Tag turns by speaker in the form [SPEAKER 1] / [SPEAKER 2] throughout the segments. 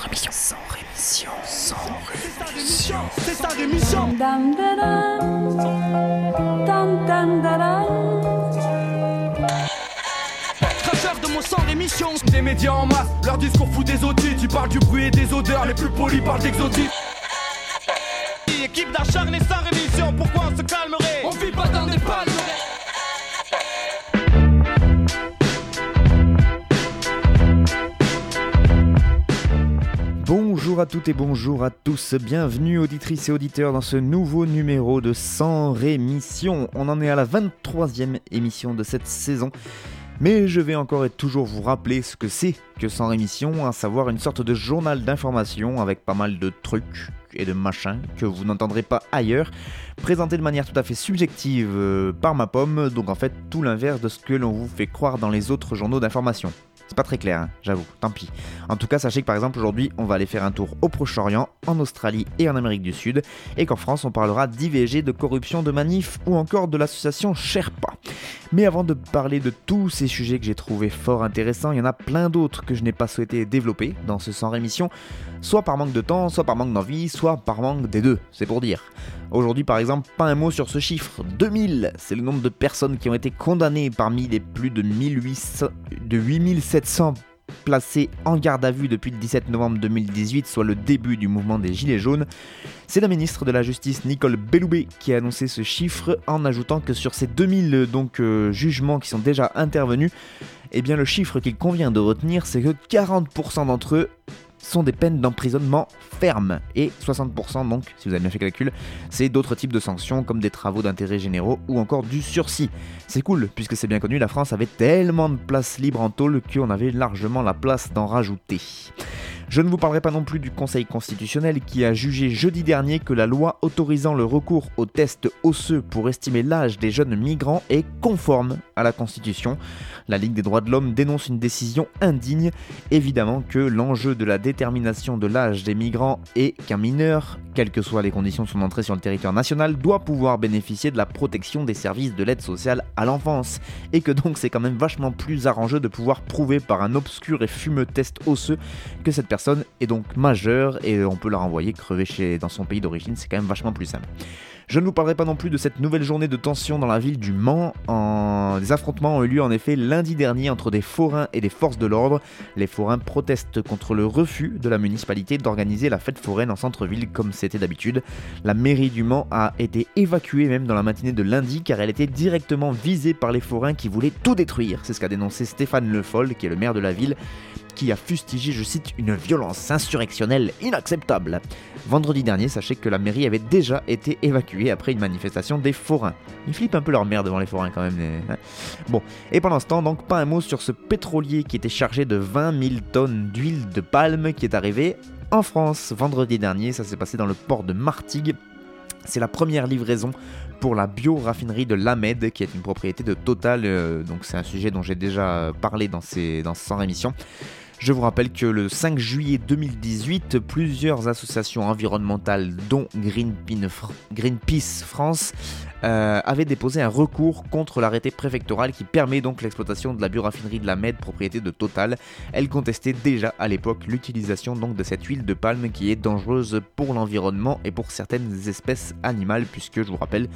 [SPEAKER 1] Sans rémission. Sans rémission. Sans rémission.
[SPEAKER 2] C'est sa rémission.
[SPEAKER 3] Dam, da, dam. Dam, dam, da, dam.
[SPEAKER 2] Cracheur de mon sang rémission. Des médias en masse, leur discours fout des audits. Tu parles du bruit et des odeurs, les plus polis parlent d'exotiques. Équipe d'acharnés sans rémission, pourquoi on se calmerait?
[SPEAKER 4] Bonjour à toutes et bonjour à tous, bienvenue auditrices et auditeurs dans ce nouveau numéro de Sans Rémission. On en est à la 23e émission de cette saison. Mais je vais encore et toujours vous rappeler ce que c'est que Sans Rémission, à savoir une sorte de journal d'information avec pas mal de trucs et de machins que vous n'entendrez pas ailleurs, présenté de manière tout à fait subjective euh, par ma pomme, donc en fait tout l'inverse de ce que l'on vous fait croire dans les autres journaux d'information. C'est pas très clair, hein, j'avoue, tant pis. En tout cas, sachez que par exemple aujourd'hui, on va aller faire un tour au Proche-Orient, en Australie et en Amérique du Sud, et qu'en France, on parlera d'IVG, de corruption, de manif ou encore de l'association Sherpa. Mais avant de parler de tous ces sujets que j'ai trouvés fort intéressants, il y en a plein d'autres que je n'ai pas souhaité développer dans ce sans rémission, soit par manque de temps, soit par manque d'envie, soit par manque des deux, c'est pour dire. Aujourd'hui par exemple, pas un mot sur ce chiffre, 2000, c'est le nombre de personnes qui ont été condamnées parmi les plus de, 1800, de 8700 placés en garde à vue depuis le 17 novembre 2018, soit le début du mouvement des Gilets jaunes. C'est la ministre de la Justice Nicole Belloubet qui a annoncé ce chiffre en ajoutant que sur ces 2000 donc, euh, jugements qui sont déjà intervenus, eh bien le chiffre qu'il convient de retenir c'est que 40% d'entre eux sont des peines d'emprisonnement fermes et 60% donc, si vous avez bien fait le calcul, c'est d'autres types de sanctions comme des travaux d'intérêt généraux ou encore du sursis. C'est cool puisque c'est bien connu, la France avait tellement de places libres en tôle qu'on avait largement la place d'en rajouter. Je ne vous parlerai pas non plus du Conseil constitutionnel qui a jugé jeudi dernier que la loi autorisant le recours aux tests osseux pour estimer l'âge des jeunes migrants est conforme à la Constitution. La Ligue des droits de l'homme dénonce une décision indigne. Évidemment que l'enjeu de la détermination de l'âge des migrants est qu'un mineur, quelles que soient les conditions de son entrée sur le territoire national, doit pouvoir bénéficier de la protection des services de l'aide sociale à l'enfance. Et que donc c'est quand même vachement plus arrangeux de pouvoir prouver par un obscur et fumeux test osseux que cette personne est donc majeure et on peut la renvoyer crever chez, dans son pays d'origine, c'est quand même vachement plus simple. Je ne vous parlerai pas non plus de cette nouvelle journée de tension dans la ville du Mans. Des affrontements ont eu lieu en effet lundi dernier entre des forains et des forces de l'ordre. Les forains protestent contre le refus de la municipalité d'organiser la fête foraine en centre-ville comme c'était d'habitude. La mairie du Mans a été évacuée même dans la matinée de lundi car elle était directement visée par les forains qui voulaient tout détruire. C'est ce qu'a dénoncé Stéphane Le Foll, qui est le maire de la ville qui a fustigé, je cite, une violence insurrectionnelle inacceptable. Vendredi dernier, sachez que la mairie avait déjà été évacuée après une manifestation des forains. Ils flippent un peu leur mère devant les forains quand même. hein. Bon, et pendant ce temps, donc pas un mot sur ce pétrolier qui était chargé de 20 000 tonnes d'huile de palme qui est arrivé en France vendredi dernier. Ça s'est passé dans le port de Martigues. C'est la première livraison pour la bio-raffinerie de Lamed, qui est une propriété de Total. euh, donc c'est un sujet dont j'ai déjà parlé dans ces dans sans émission. Je vous rappelle que le 5 juillet 2018, plusieurs associations environnementales, dont Greenpeace Fr- Greenpeace France, euh, avaient déposé un recours contre l'arrêté préfectoral qui permet donc l'exploitation de la bioraffinerie de la Med, propriété de Total. Elles contestaient déjà à l'époque l'utilisation de cette huile de palme qui est dangereuse pour l'environnement et pour certaines espèces animales, puisque je vous rappelle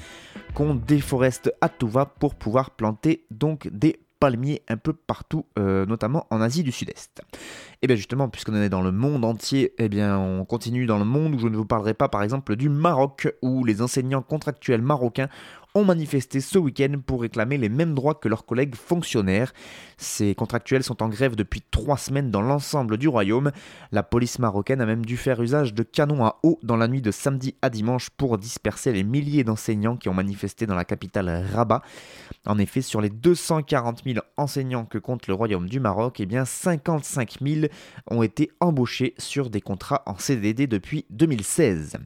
[SPEAKER 4] qu'on déforeste à tout va pour pouvoir planter donc des palmiers un peu partout, euh, notamment en Asie du Sud-Est. Et bien justement, puisqu'on est dans le monde entier, eh bien on continue dans le monde où je ne vous parlerai pas par exemple du Maroc, où les enseignants contractuels marocains ont manifesté ce week-end pour réclamer les mêmes droits que leurs collègues fonctionnaires. Ces contractuels sont en grève depuis trois semaines dans l'ensemble du royaume. La police marocaine a même dû faire usage de canons à eau dans la nuit de samedi à dimanche pour disperser les milliers d'enseignants qui ont manifesté dans la capitale Rabat. En effet, sur les 240 000 enseignants que compte le royaume du Maroc, eh bien 55 000 ont été embauchés sur des contrats en CDD depuis 2016.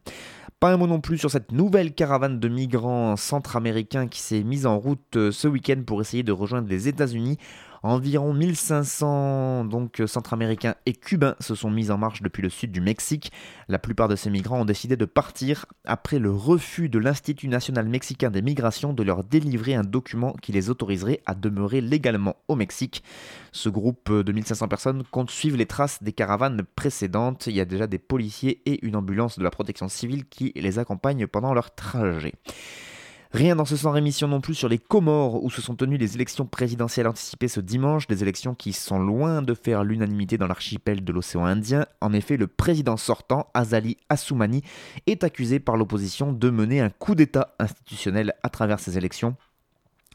[SPEAKER 4] Pas un mot non plus sur cette nouvelle caravane de migrants centra-américains qui s'est mise en route euh, ce week-end pour essayer de rejoindre les États-Unis. Environ 1500 donc centra-américains et cubains se sont mis en marche depuis le sud du Mexique. La plupart de ces migrants ont décidé de partir après le refus de l'Institut national mexicain des migrations de leur délivrer un document qui les autoriserait à demeurer légalement au Mexique. Ce groupe de 1500 personnes compte suivre les traces des caravanes précédentes. Il y a déjà des policiers et une ambulance de la protection civile qui les accompagnent pendant leur trajet. Rien dans ce sans rémission non plus sur les Comores où se sont tenues les élections présidentielles anticipées ce dimanche, des élections qui sont loin de faire l'unanimité dans l'archipel de l'océan Indien. En effet, le président sortant, Azali Assoumani, est accusé par l'opposition de mener un coup d'État institutionnel à travers ces élections.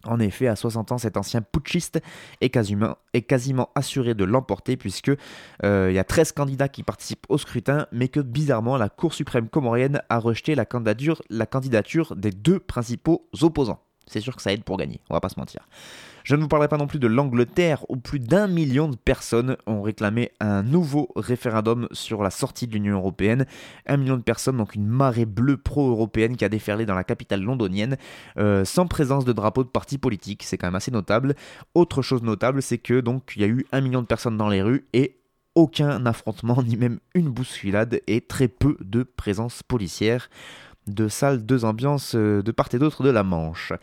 [SPEAKER 4] En effet, à 60 ans, cet ancien putschiste est quasiment, assuré de l'emporter puisque euh, il y a 13 candidats qui participent au scrutin, mais que bizarrement la Cour suprême comorienne a rejeté la candidature des deux principaux opposants. C'est sûr que ça aide pour gagner, on va pas se mentir. Je ne vous parlerai pas non plus de l'Angleterre, où plus d'un million de personnes ont réclamé un nouveau référendum sur la sortie de l'Union Européenne. Un million de personnes, donc une marée bleue pro-européenne qui a déferlé dans la capitale londonienne, euh, sans présence de drapeau de parti politique. C'est quand même assez notable. Autre chose notable, c'est que donc il y a eu un million de personnes dans les rues et aucun affrontement, ni même une bousculade, et très peu de présence policière de salles, deux ambiances euh, de part et d'autre de la Manche.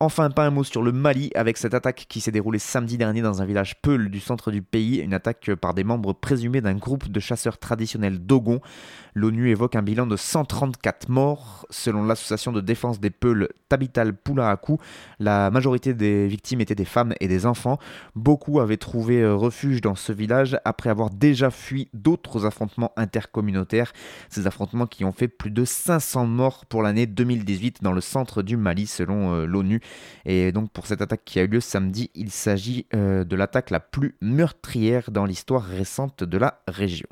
[SPEAKER 4] Enfin, pas un mot sur le Mali avec cette attaque qui s'est déroulée samedi dernier dans un village Peul du centre du pays, une attaque par des membres présumés d'un groupe de chasseurs traditionnels Dogon. L'ONU évoque un bilan de 134 morts. Selon l'association de défense des Peuls Tabital Poulaakou, la majorité des victimes étaient des femmes et des enfants. Beaucoup avaient trouvé euh, refuge dans ce village après avoir déjà fui d'autres affrontements intercommunautaires. Ces affrontements qui ont fait plus de 500 morts pour l'année 2018 dans le centre du Mali selon euh, l'ONU. Et donc pour cette attaque qui a eu lieu samedi, il s'agit euh, de l'attaque la plus meurtrière dans l'histoire récente de la région.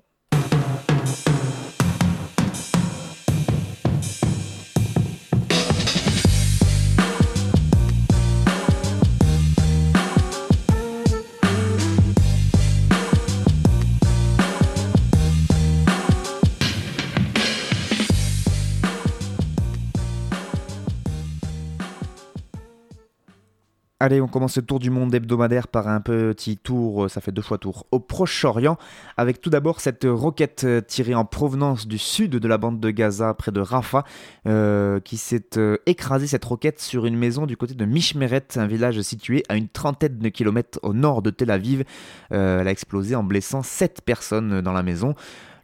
[SPEAKER 4] Allez, on commence le tour du monde hebdomadaire par un petit tour, euh, ça fait deux fois tour, au Proche-Orient, avec tout d'abord cette roquette euh, tirée en provenance du sud de la bande de Gaza, près de Rafah, euh, qui s'est écrasée cette roquette sur une maison du côté de Mishmeret, un village situé à une trentaine de kilomètres au nord de Tel Aviv. elle a explosé en blessant sept personnes dans la maison.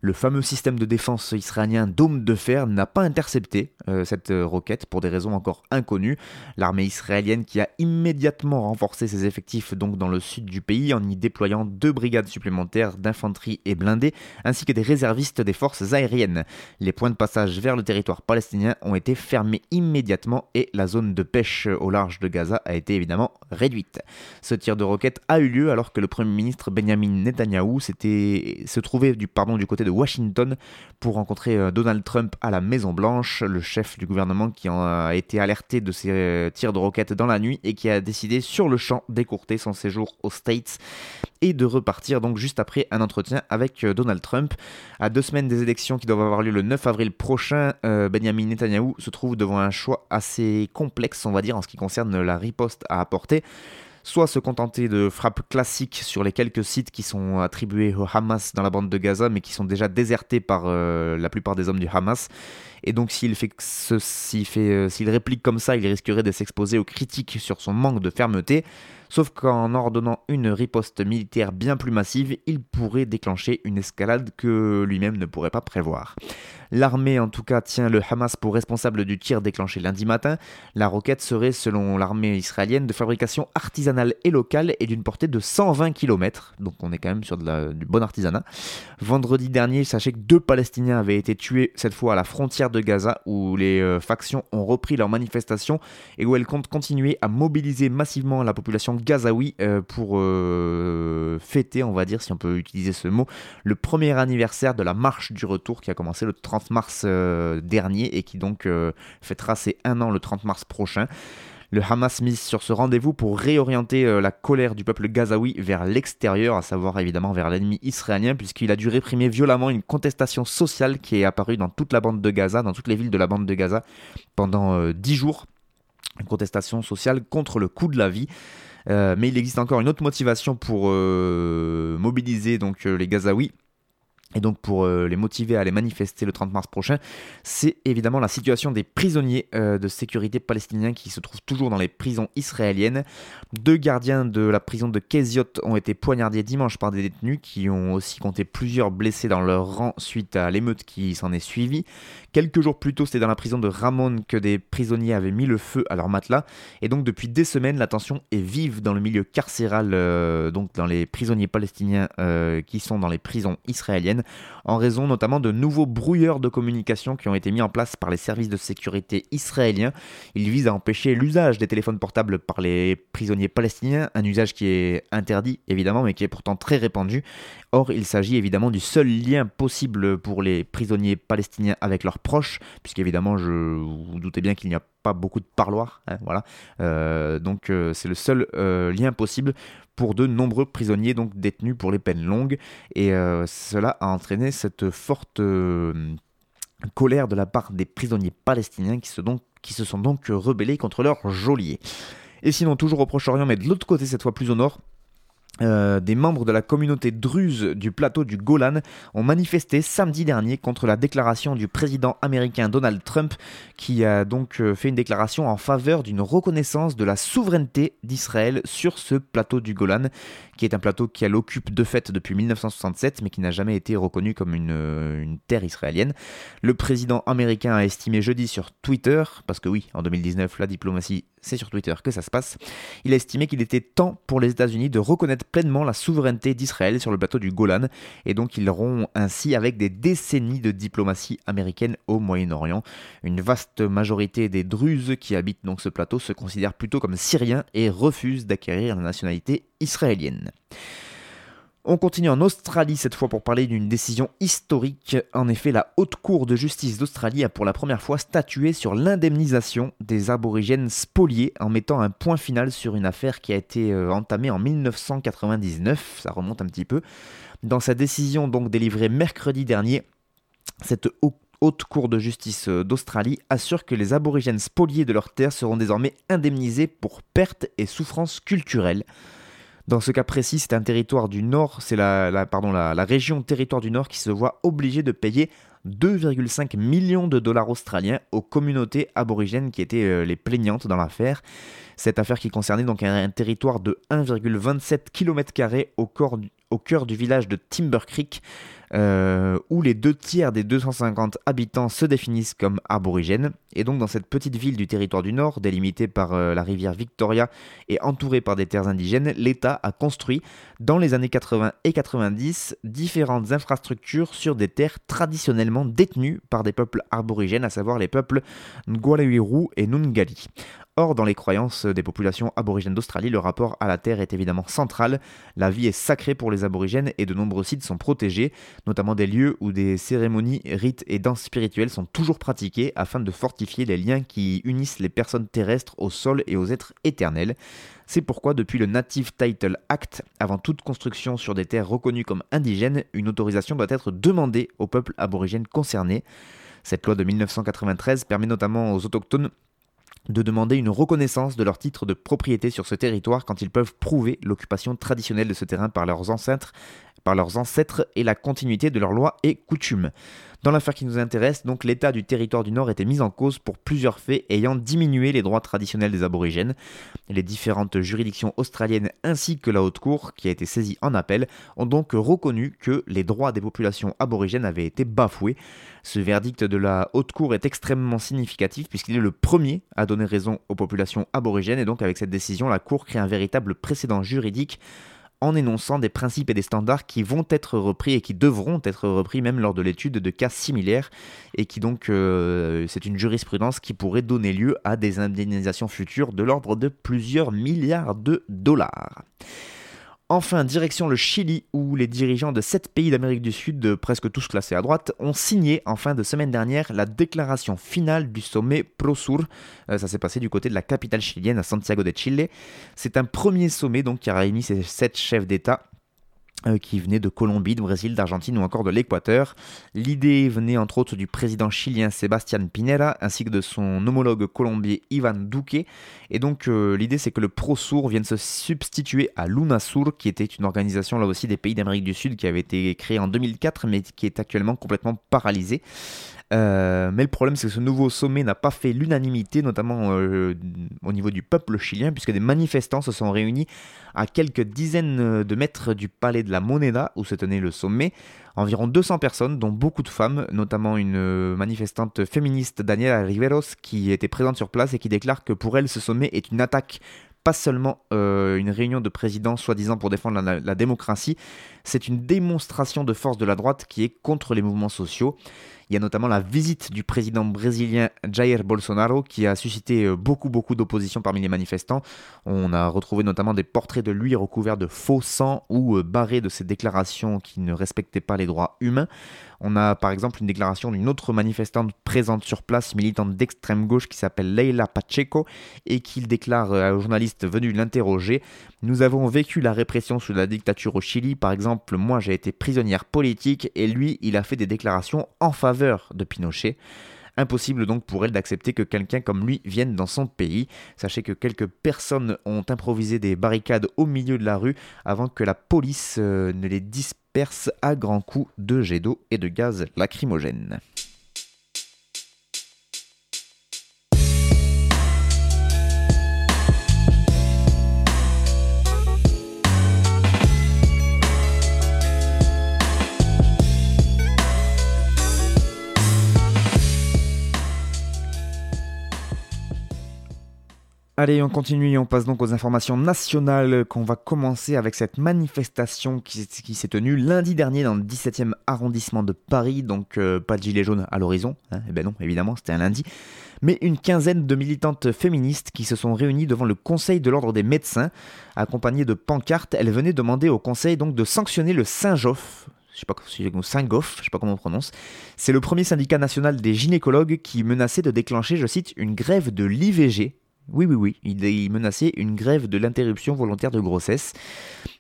[SPEAKER 4] Le fameux système de défense israélien Dôme de fer n'a pas intercepté euh, cette euh, roquette pour des raisons encore inconnues. L'armée israélienne qui a immédiatement renforcé ses effectifs donc dans le sud du pays en y déployant deux brigades supplémentaires d'infanterie et blindés ainsi que des réservistes des forces aériennes. Les points de passage vers le territoire palestinien ont été fermés immédiatement et la zone de pêche au large de Gaza a été évidemment réduite. Ce tir de roquette a eu lieu alors que le premier ministre Benjamin Netanyahou se trouvait du, pardon, du côté de Washington pour rencontrer euh, Donald Trump à la Maison Blanche, le chef du gouvernement qui a été alerté de ces euh, tirs de roquettes dans la nuit et qui a décidé sur le champ d'écourter son séjour aux States et de repartir donc juste après un entretien avec euh, Donald Trump. À deux semaines des élections qui doivent avoir lieu le 9 avril prochain, Benjamin Netanyahu se trouve devant un choix assez complexe, on va dire, en ce qui concerne la riposte à apporter soit se contenter de frappes classiques sur les quelques sites qui sont attribués au Hamas dans la bande de Gaza, mais qui sont déjà désertés par euh, la plupart des hommes du Hamas. Et donc s'il fait, euh, s'il réplique comme ça, il risquerait de s'exposer aux critiques sur son manque de fermeté. Sauf qu'en ordonnant une riposte militaire bien plus massive, il pourrait déclencher une escalade que lui-même ne pourrait pas prévoir. L'armée en tout cas tient le Hamas pour responsable du tir déclenché lundi matin. La roquette serait selon l'armée israélienne de fabrication artisanale et locale et d'une portée de 120 km, donc on est quand même sur du bon artisanat. Vendredi dernier, sachez que deux Palestiniens avaient été tués cette fois à la frontière de Gaza où les euh, factions ont repris leur manifestation et où elles comptent continuer à mobiliser massivement la population gazaoui euh, pour euh, fêter, on va dire, si on peut utiliser ce mot, le premier anniversaire de la marche du retour qui a commencé le 30 mars euh, dernier et qui donc fêtera ses un an le 30 mars prochain. Le Hamas mise sur ce rendez-vous pour réorienter la colère du peuple gazaoui vers l'extérieur, à savoir évidemment vers l'ennemi israélien, puisqu'il a dû réprimer violemment une contestation sociale qui est apparue dans toute la bande de Gaza, dans toutes les villes de la bande de Gaza, pendant dix jours. Une contestation sociale contre le coût de la vie. mais il existe encore une autre motivation pour mobiliser donc les Gazaouis et donc pour euh, les motiver à aller manifester le 30 mars prochain, c'est évidemment la situation des prisonniers euh, de sécurité palestiniens qui se trouvent toujours dans les prisons israéliennes. Deux gardiens de la prison de Keziot ont été poignardés dimanche par des détenus qui ont aussi compté plusieurs blessés dans leur rang suite à l'émeute qui s'en est suivie. Quelques jours plus tôt, c'était dans la prison de Ramon que des prisonniers avaient mis le feu à leur matelas. Et donc depuis des semaines, la tension est vive dans le milieu carcéral, euh, donc dans les prisonniers palestiniens qui sont dans les prisons israéliennes en raison notamment de nouveaux brouilleurs de communication qui ont été mis en place par les services de sécurité israéliens. Ils visent à empêcher l'usage des téléphones portables par les prisonniers palestiniens, un usage qui est interdit évidemment, mais qui est pourtant très répandu. Or, il s'agit évidemment du seul lien possible pour les prisonniers palestiniens avec leurs proches, puisqu'évidemment, je vous doutez bien qu'il n'y a beaucoup de parloirs, hein, voilà. Euh, donc, euh, c'est le seul euh, lien possible pour de nombreux prisonniers donc détenus pour les peines longues. Et cela a entraîné cette forte colère de la part des prisonniers palestiniens qui se, donc, qui se sont donc rebellés contre leur geôlier. Et sinon, toujours au Proche-Orient, mais de l'autre côté, cette fois plus au nord, euh, des membres de la communauté druze du plateau du Golan ont manifesté samedi dernier contre la déclaration du président américain Donald Trump qui a donc euh, fait une déclaration en faveur d'une reconnaissance de la souveraineté d'Israël sur ce plateau du Golan qui est un plateau qu'elle occupe de fait depuis 1967 mais qui n'a jamais été reconnu comme une, euh, une terre israélienne. Le président américain a estimé jeudi sur Twitter, parce que oui, en 2019 la diplomatie c'est sur Twitter que ça se passe, il a estimé qu'il était temps pour les États-Unis de reconnaître pleinement la souveraineté d'Israël sur le plateau du Golan, et donc ils rompt ainsi avec des décennies de diplomatie américaine au Moyen-Orient. Une vaste majorité des Druzes qui habitent donc ce plateau se considèrent plutôt comme syriens et refusent d'acquérir la nationalité israélienne. On continue en Australie cette fois pour parler d'une décision historique. En effet, la Haute Cour de justice d'Australie a pour la première fois statué sur l'indemnisation des aborigènes spoliés en mettant un point final sur une affaire qui a été euh, entamée en 1999, ça remonte un petit peu. Dans sa décision donc délivrée mercredi dernier, cette Haute Cour de justice euh, d'Australie assure que les aborigènes spoliés de leurs terres seront désormais indemnisés pour pertes et souffrances culturelles. Dans ce cas précis, c'est un territoire du Nord, c'est la, région territoire du Nord qui se voit obligée de payer 2,5 millions de dollars australiens aux communautés aborigènes qui étaient euh, les plaignantes dans l'affaire. Cette affaire qui concernait donc un, territoire de 1,27 km au, au cœur du village de Timber Creek, euh, où les deux tiers des 250 habitants se définissent comme aborigènes. Et donc dans cette petite ville du territoire du Nord, délimitée par euh, la rivière Victoria et entourée par des terres indigènes, l'État a construit dans les années 80 et 90 différentes infrastructures sur des terres traditionnellement détenues par des peuples aborigènes, à savoir les peuples Ngwalewiru et Nungali. Or, dans les croyances des populations aborigènes d'Australie, le rapport à la Terre est évidemment central. La vie est sacrée pour les aborigènes et de nombreux sites sont protégés, notamment des lieux où des cérémonies, rites et danses spirituelles sont toujours pratiqués afin de fortifier les liens qui unissent les personnes terrestres au sol et aux êtres éternels. C'est pourquoi, depuis le Native Title Act, avant toute construction sur des terres reconnues comme indigènes, une autorisation doit être demandée aux peuples aborigènes concernés. Cette loi de 1993 permet notamment aux autochtones de demander une reconnaissance de leur titre de propriété sur ce territoire quand ils peuvent prouver l'occupation traditionnelle de ce terrain par leurs ancêtres, par leurs ancêtres et la continuité de leurs lois et coutumes. Dans l'affaire qui nous intéresse, donc l'état du territoire du Nord était mis en cause pour plusieurs faits ayant diminué les droits traditionnels des aborigènes. Les différentes juridictions australiennes ainsi que la Haute Cour, qui a été saisie en appel, ont donc reconnu que les droits des populations aborigènes avaient été bafoués. Ce verdict de la Haute Cour est extrêmement significatif puisqu'il est le premier à donner raison aux populations aborigènes et donc avec cette décision, la Cour crée un véritable précédent juridique en énonçant des principes et des standards qui vont être repris et qui devront être repris même lors de l'étude de cas similaires et qui donc euh, c'est une jurisprudence qui pourrait donner lieu à des indemnisations futures de l'ordre de plusieurs milliards de dollars. Enfin, direction le Chili, où les dirigeants de sept pays d'Amérique du Sud, presque tous classés à droite, ont signé en fin de semaine dernière la déclaration finale du sommet Prosur. Euh, ça s'est passé du côté de la capitale chilienne, à Santiago de Chile. C'est un premier sommet donc qui a réuni ces sept chefs d'État euh, qui venaient de Colombie, de Brésil, d'Argentine ou encore de l'Équateur. L'idée venait entre autres du président chilien Sebastián Pinera ainsi que de son homologue colombien Ivan Duque. Et donc euh, l'idée c'est que le ProSur vienne se substituer à l'UNASUR qui était une organisation là aussi des pays d'Amérique du Sud qui avait été créée en 2004 mais qui est actuellement complètement paralysée. Euh, mais le problème, c'est que ce nouveau sommet n'a pas fait l'unanimité, notamment euh, au niveau du peuple chilien, puisque des manifestants se sont réunis à quelques dizaines de mètres du palais de la Moneda, où se tenait le sommet. Environ 200 personnes, dont beaucoup de femmes, notamment une manifestante féministe, Daniela Riveros, qui était présente sur place et qui déclare que pour elle, ce sommet est une attaque pas seulement euh, une réunion de présidents soi-disant pour défendre la démocratie, c'est une démonstration de force de la droite qui est contre les mouvements sociaux. Il y a notamment la visite du président brésilien Jair Bolsonaro qui a suscité euh, beaucoup beaucoup d'opposition parmi les manifestants. On a retrouvé notamment des portraits de lui recouverts de faux sang ou euh, barrés de ses déclarations qui ne respectaient pas les droits humains. On a par exemple une déclaration d'une autre manifestante présente sur place, militante d'extrême gauche qui s'appelle Leila Pacheco et qui déclare euh, aux journalistes venus l'interroger Nous avons vécu la répression sous la dictature au Chili, par exemple, moi j'ai été prisonnière politique et lui il a fait des déclarations en faveur de Pinochet. Impossible donc pour elle d'accepter que quelqu'un comme lui vienne dans son pays. Sachez que quelques personnes ont improvisé des barricades au milieu de la rue avant que la police euh, ne les disperse à grands coups de jets d'eau et de gaz lacrymogène. Allez, on continue, on passe donc aux informations nationales qu'on va commencer avec cette manifestation qui, s'est tenue lundi dernier dans le 17e arrondissement de Paris, donc euh, pas de gilet jaune à l'horizon, hein, eh ben non, évidemment, c'était un lundi, mais une quinzaine de militantes féministes qui se sont réunies devant le Conseil de l'ordre des médecins, accompagnées de pancartes, elles venaient demander au Conseil donc de sanctionner le Saint-Joff, je sais pas Saint-Goff, je sais pas comment on prononce. C'est le premier syndicat national des gynécologues qui menaçait de déclencher, je cite, une grève de l'IVG oui, oui, oui, il, menaçait une grève de l'interruption volontaire de grossesse.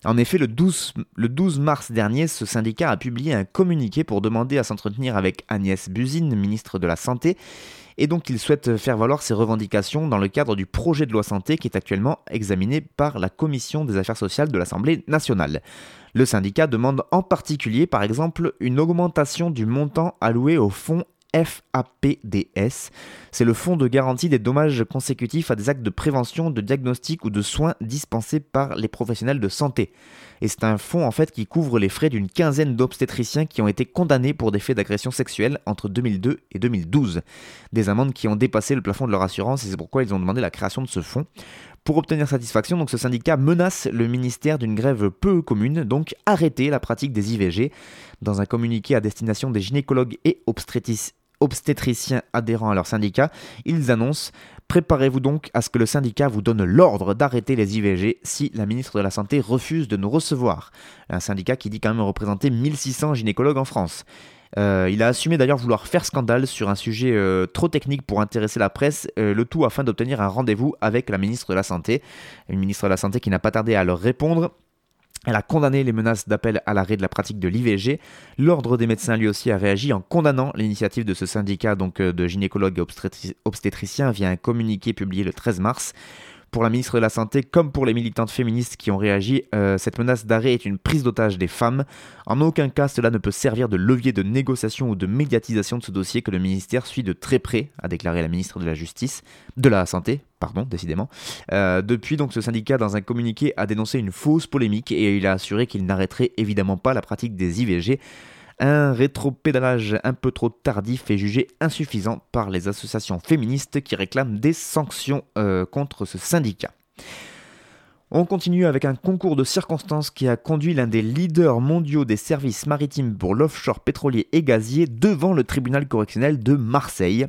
[SPEAKER 4] En effet, le 12, le 12 mars dernier, ce syndicat a publié un communiqué pour demander à s'entretenir avec Agnès Buzyn, ministre de la Santé, et donc il souhaite faire valoir ses revendications dans le cadre du projet de loi santé qui est actuellement examiné par la Commission des affaires sociales de l'Assemblée nationale. Le syndicat demande en particulier, par exemple, une augmentation du montant alloué au fonds FAPDS. C'est le fonds de garantie des dommages consécutifs à des actes de prévention, de diagnostic ou de soins dispensés par les professionnels de santé. Et c'est un fonds en fait qui couvre les frais d'une quinzaine d'obstétriciens qui ont été condamnés pour des faits d'agression sexuelle entre 2002 et 2012. Des amendes qui ont dépassé le plafond de leur assurance et c'est pourquoi ils ont demandé la création de ce fonds. Pour obtenir satisfaction, donc ce syndicat menace le ministère d'une grève peu commune, donc arrêter la pratique des IVG. Dans un communiqué à destination des gynécologues et obstétriciens adhérents à leur syndicat, ils annoncent Préparez-vous donc à ce que le syndicat vous donne l'ordre d'arrêter les IVG si la ministre de la Santé refuse de nous recevoir. Un syndicat qui dit quand même représenter 1600 gynécologues en France. Euh, il a assumé d'ailleurs vouloir faire scandale sur un sujet euh, trop technique pour intéresser la presse, euh, le tout afin d'obtenir un rendez-vous avec la ministre de la Santé. Une ministre de la Santé qui n'a pas tardé à leur répondre. Elle a condamné les menaces d'appel à l'arrêt de la pratique de l'IVG. L'ordre des médecins lui aussi a réagi en condamnant l'initiative de ce syndicat donc de gynécologues et obstétriciens via un communiqué publié le 13 mars. Pour la ministre de la Santé comme pour les militantes féministes qui ont réagi, euh, cette menace d'arrêt est une prise d'otage des femmes. En aucun cas cela ne peut servir de levier de négociation ou de médiatisation de ce dossier que le ministère suit de très près, a déclaré la ministre de la Justice, de la Santé, pardon, décidément. Euh, depuis donc ce syndicat dans un communiqué a dénoncé une fausse polémique et il a assuré qu'il n'arrêterait évidemment pas la pratique des IVG. Un rétropédalage un peu trop tardif est jugé insuffisant par les associations féministes qui réclament des sanctions euh, contre ce syndicat. On continue avec un concours de circonstances qui a conduit l'un des leaders mondiaux des services maritimes pour l'offshore pétrolier et gazier devant le tribunal correctionnel de Marseille.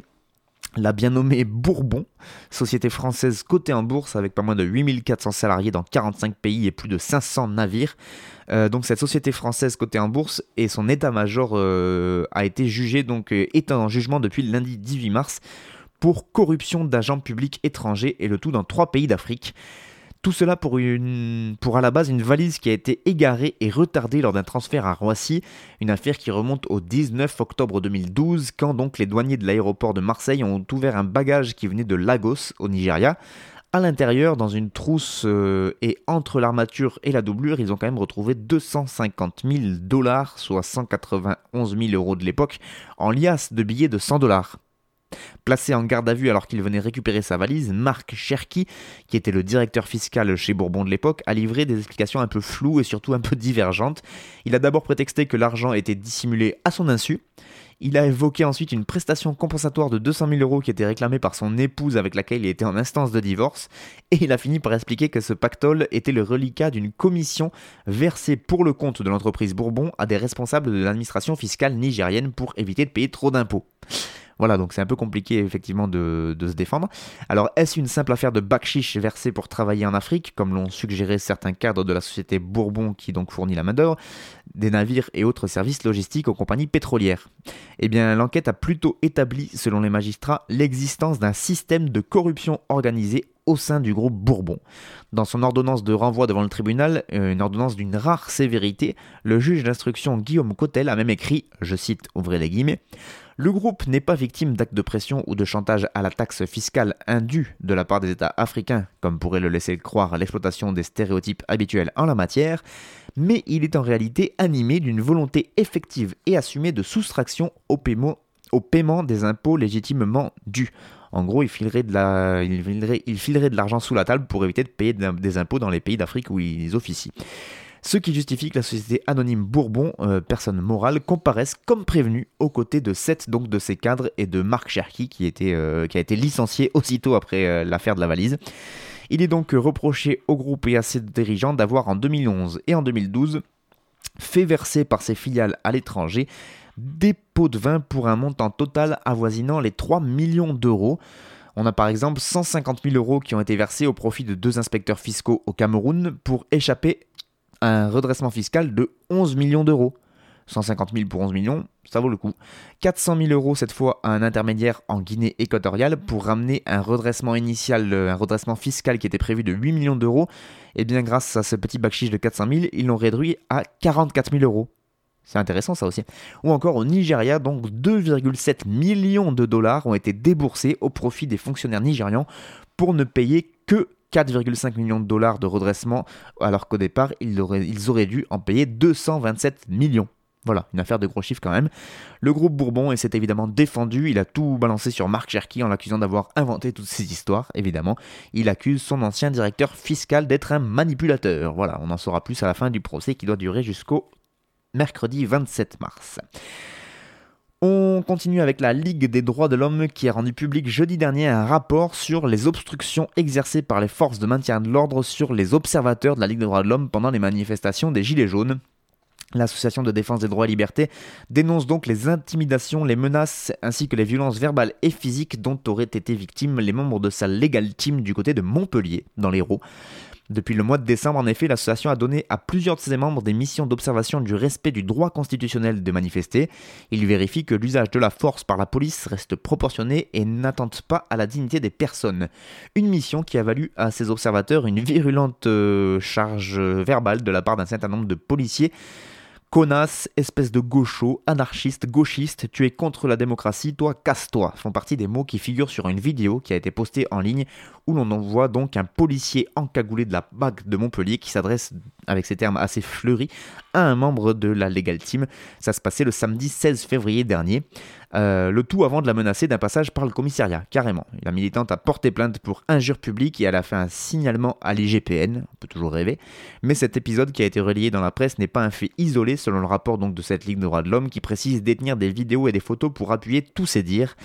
[SPEAKER 4] La bien nommée Bourbon, société française cotée en bourse avec pas moins de 8400 salariés dans 45 pays et plus de 500 navires, euh, donc cette société française cotée en bourse et son état-major euh, a été jugé donc euh, est en jugement depuis lundi 18 mars pour corruption d'agents publics étrangers et le tout dans trois pays d'Afrique. Tout cela pour, à la base une valise qui a été égarée et retardée lors d'un transfert à Roissy, une affaire qui remonte au 19 octobre 2012 quand donc les douaniers de l'aéroport de Marseille ont ouvert un bagage qui venait de Lagos au Nigeria. À l'intérieur, dans une trousse euh, et entre l'armature et la doublure, ils ont quand même retrouvé 250 000 dollars, soit 191 000 euros de l'époque, en liasse de billets de 100 dollars. Placé en garde à vue alors qu'il venait récupérer sa valise, Marc Cherki, qui était le directeur fiscal chez Bourbon de l'époque, a livré des explications un peu floues et surtout un peu divergentes. Il a d'abord prétexté que l'argent était dissimulé à son insu. Il a évoqué ensuite une prestation compensatoire de 200 000 euros qui était réclamée par son épouse avec laquelle il était en instance de divorce, et il a fini par expliquer que ce pactole était le reliquat d'une commission versée pour le compte de l'entreprise Bourbon à des responsables de l'administration fiscale nigérienne pour éviter de payer trop d'impôts. Voilà, donc c'est un peu compliqué effectivement de, se défendre. Alors est-ce une simple affaire de bakshish versé pour travailler en Afrique, comme l'ont suggéré certains cadres de la société Bourbon qui donc fournit la main-d'œuvre, des navires et autres services logistiques aux compagnies pétrolières? Eh bien, l'enquête a plutôt établi, selon les magistrats, l'existence d'un système de corruption organisée au sein du groupe Bourbon. Dans son ordonnance de renvoi devant le tribunal, euh, une ordonnance d'une rare sévérité, le juge d'instruction Guillaume Cotel a même écrit, je cite, ouvrez les guillemets, le groupe n'est pas victime d'actes de pression ou de chantage à la taxe fiscale indue de la part des États africains, comme pourrait le laisser croire l'exploitation des stéréotypes habituels en la matière, mais il est en réalité animé d'une volonté effective et assumée de soustraction au paiement, des impôts légitimement dus. En gros, il filerait de, il filerait de l'argent sous la table pour éviter de payer des impôts dans les pays d'Afrique où ils officient ce qui justifie que la société anonyme Bourbon, euh, personne morale, comparaisse comme prévenu aux côtés de sept donc, de ses cadres et de Marc Cherki qui, euh, qui a été licencié aussitôt après euh, l'affaire de la valise. Il est donc reproché au groupe et à ses dirigeants d'avoir en 2011 et en 2012 fait verser par ses filiales à l'étranger des pots de vin pour un montant total avoisinant les 3 millions d'euros. On a par exemple 150 000 euros qui ont été versés au profit de deux inspecteurs fiscaux au Cameroun pour échapper un redressement fiscal de 11 millions d'euros. 150 000 pour 11 millions, ça vaut le coup. 400 000 euros cette fois à un intermédiaire en Guinée équatoriale pour ramener un redressement initial, euh, un redressement fiscal qui était prévu de 8 millions d'euros. Et eh bien grâce à ce petit bac de 400 000, ils l'ont réduit à 44 000 euros. C'est intéressant ça aussi. Ou encore au Nigeria, donc 2,7 millions de dollars ont été déboursés au profit des fonctionnaires nigérians pour ne payer que 4,5 millions de dollars de redressement, alors qu'au départ, ils auraient, dû en payer 227 millions. Voilà, une affaire de gros chiffres quand même. Le groupe Bourbon s'est évidemment défendu, il a tout balancé sur Marc Cherky en l'accusant d'avoir inventé toutes ces histoires, évidemment. Il accuse son ancien directeur fiscal d'être un manipulateur. Voilà, on en saura plus à la fin du procès qui doit durer jusqu'au mercredi 27 mars. On continue avec la Ligue des droits de l'homme qui a rendu public jeudi dernier un rapport sur les obstructions exercées par les forces de maintien de l'ordre sur les observateurs de la Ligue des droits de l'homme pendant les manifestations des Gilets jaunes. L'association de défense des droits et libertés dénonce donc les intimidations, les menaces ainsi que les violences verbales et physiques dont auraient été victimes les membres de sa Legal Team du côté de Montpellier, dans l'Hérault. Depuis le mois de décembre, en effet, l'association a donné à plusieurs de ses membres des missions d'observation du respect du droit constitutionnel de manifester. Il vérifie que l'usage de la force par la police reste proportionné et n'attente pas à la dignité des personnes. Une mission qui a valu à ces observateurs une virulente euh, charge verbale de la part d'un certain nombre de policiers Connasse, espèce de gaucho, anarchiste, gauchiste, tu es contre la démocratie, toi casse-toi, font partie des mots qui figurent sur une vidéo qui a été postée en ligne où l'on en voit donc un policier encagoulé de la BAC de Montpellier qui s'adresse, avec ces termes assez fleuris, un membre de la Legal Team. Ça se passait le samedi 16 février dernier. Euh, le tout avant de la menacer d'un passage par le commissariat, carrément. La militante a porté plainte pour injure publique et elle a fait un signalement à l'IGPN, on peut toujours rêver. Mais cet épisode qui a été relayé dans la presse n'est pas un fait isolé selon le rapport de cette Ligue des droits de l'homme qui précise détenir des vidéos et des photos pour appuyer tous ces dires.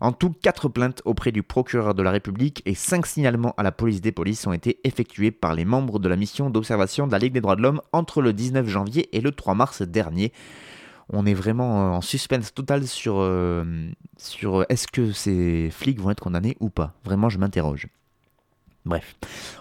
[SPEAKER 4] En tout, 4 plaintes auprès du procureur de la République et 5 signalements à la police des polices ont été effectués par les membres de la mission d'observation de la Ligue des droits de l'homme entre le 19 janvier et le 3 mars dernier on est vraiment euh, en suspense total sur, euh, sur euh, est-ce que ces flics vont être condamnés ou pas? Vraiment, je m'interroge. Bref.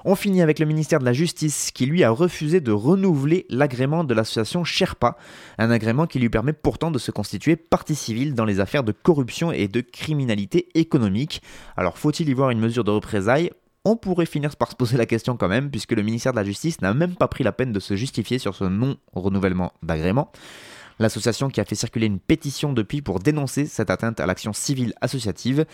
[SPEAKER 4] On finit avec le ministère de la Justice qui lui a refusé de renouveler l'agrément de l'association Sherpa, un agrément qui lui permet pourtant de se constituer partie civile dans les affaires de corruption et de criminalité économique. Alors faut-il y voir une mesure de représailles? On pourrait finir par se poser la question quand même, puisque le ministère de la Justice n'a même pas pris la peine de se justifier sur ce non-renouvellement d'agrément. L'association qui a fait circuler une pétition depuis pour dénoncer cette atteinte à l'action civile associative.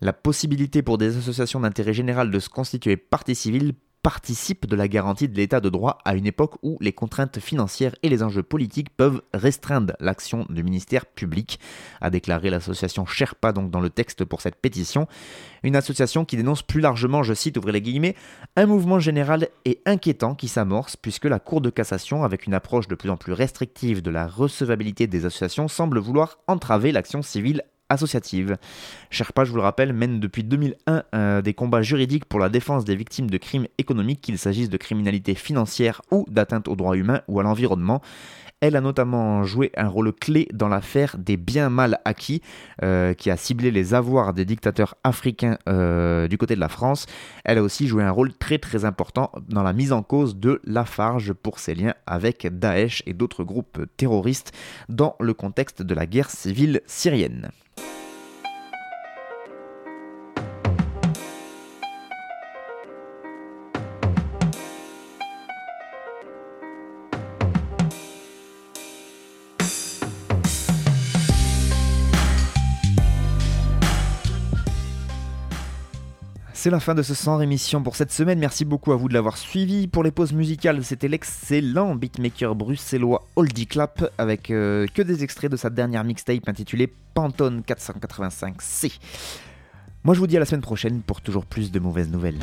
[SPEAKER 4] La possibilité pour des associations d'intérêt général de se constituer partie civile participe de la garantie de l'état de droit à une époque où les contraintes financières et les enjeux politiques peuvent restreindre l'action du ministère public, a déclaré l'association Sherpa dans le texte pour cette pétition. Une association qui dénonce plus largement, je cite, ouvrez les guillemets, un mouvement général et inquiétant qui s'amorce puisque la Cour de cassation, avec une approche de plus en plus restrictive de la recevabilité des associations, semble vouloir entraver l'action civile associative. Sherpa, je vous le rappelle, mène depuis 2001 euh, des combats juridiques pour la défense des victimes de crimes économiques, qu'il s'agisse de criminalité financière ou d'atteinte aux droits humains ou à l'environnement. Elle a notamment joué un rôle clé dans l'affaire des biens mal acquis, euh, qui a ciblé les avoirs des dictateurs africains euh, du côté de la France. Elle a aussi joué un rôle très très important dans la mise en cause de Lafarge pour ses liens avec Daesh et d'autres groupes terroristes dans le contexte de la guerre civile syrienne. C'est la fin de ce sans rémission pour cette semaine. Merci beaucoup à vous de l'avoir suivi. Pour les pauses musicales, c'était l'excellent beatmaker bruxellois Oldie Clap avec euh, que des extraits de sa dernière mixtape intitulée Pantone 485C. Moi je vous dis à la semaine prochaine pour toujours plus de mauvaises nouvelles.